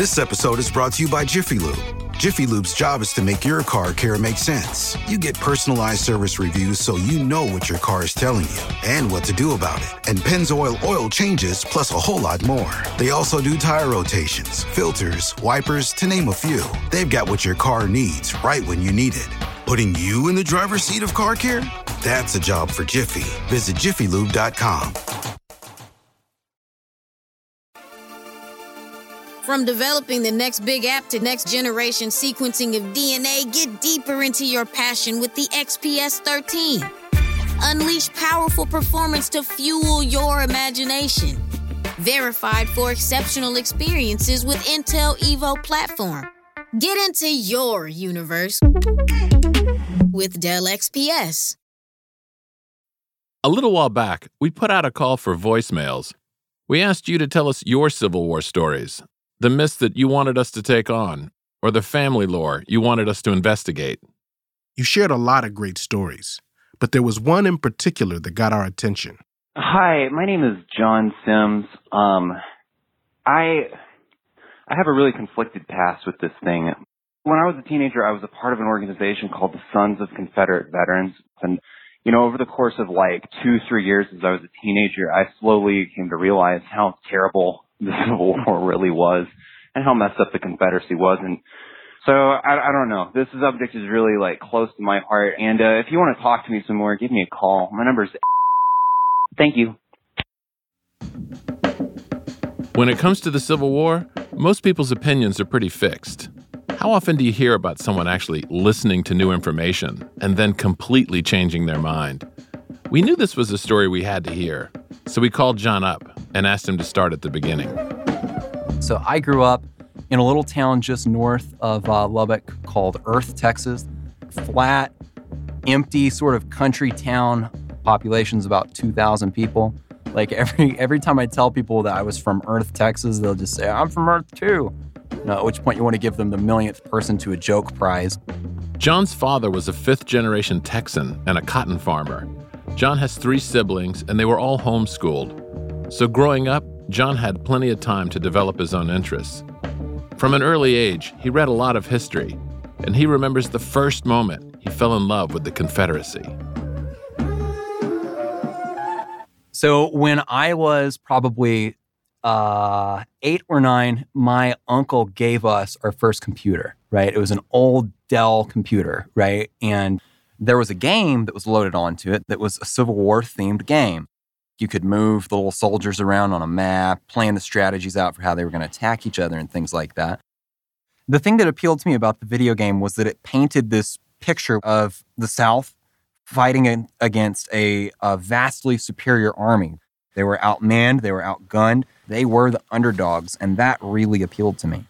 This episode is brought to you by Jiffy Lube. Jiffy Lube's job is to make your car care make sense. You get personalized service reviews so you know what your car is telling you and what to do about it. And Pennzoil oil changes plus a whole lot more. They also do tire rotations, filters, wipers, to name a few. They've got what your car needs right when you need it. Putting you in the driver's seat of car care? That's a job for Jiffy. Visit jiffylube.com. From developing the next big app to next generation sequencing of DNA, get deeper into your passion with the XPS 13. Unleash powerful performance to fuel your imagination. Verified for exceptional experiences with Intel Evo platform. Get into your universe with Dell XPS. A little while back, we put out a call for voicemails. We asked you to tell us your Civil War stories, the myths that you wanted us to take on, or the family lore you wanted us to investigate. You shared a lot of great stories, but there was one in particular that got our attention. Hi, my name is John Sims. Um, I I have a really conflicted past with this thing. When I was a teenager, I was a part of an organization called the Sons of Confederate Veterans, and you know, over the course of like two, three years as I was a teenager, I slowly came to realize how terrible the Civil War really was and how messed up the Confederacy was. And so I, I don't know. This subject is really like close to my heart. And uh, if you want to talk to me some more, give me a call. My number is. Thank you. When it comes to the Civil War, most people's opinions are pretty fixed. How often do you hear about someone actually listening to new information and then completely changing their mind? We knew this was a story we had to hear, so we called John up and asked him to start at the beginning. So I grew up in a little town just north of uh, Lubbock called Earth, Texas. Flat, empty, sort of country town. Population's about 2,000 people. Like every every time I tell people that I was from Earth, Texas, they'll just say, "I'm from Earth too." You know, at which point you want to give them the millionth person to a joke prize. John's father was a fifth generation Texan and a cotton farmer. John has three siblings, and they were all homeschooled. So growing up, John had plenty of time to develop his own interests. From an early age, he read a lot of history, and he remembers the first moment he fell in love with the Confederacy. So when I was probably uh, eight or nine, my uncle gave us our first computer, right? It was an old Dell computer, right? And there was a game that was loaded onto it that was a Civil War themed game. You could move the little soldiers around on a map, plan the strategies out for how they were going to attack each other and things like that. The thing that appealed to me about the video game was that it painted this picture of the South fighting against a, a vastly superior army. They were outmanned, they were outgunned, they were the underdogs, and that really appealed to me.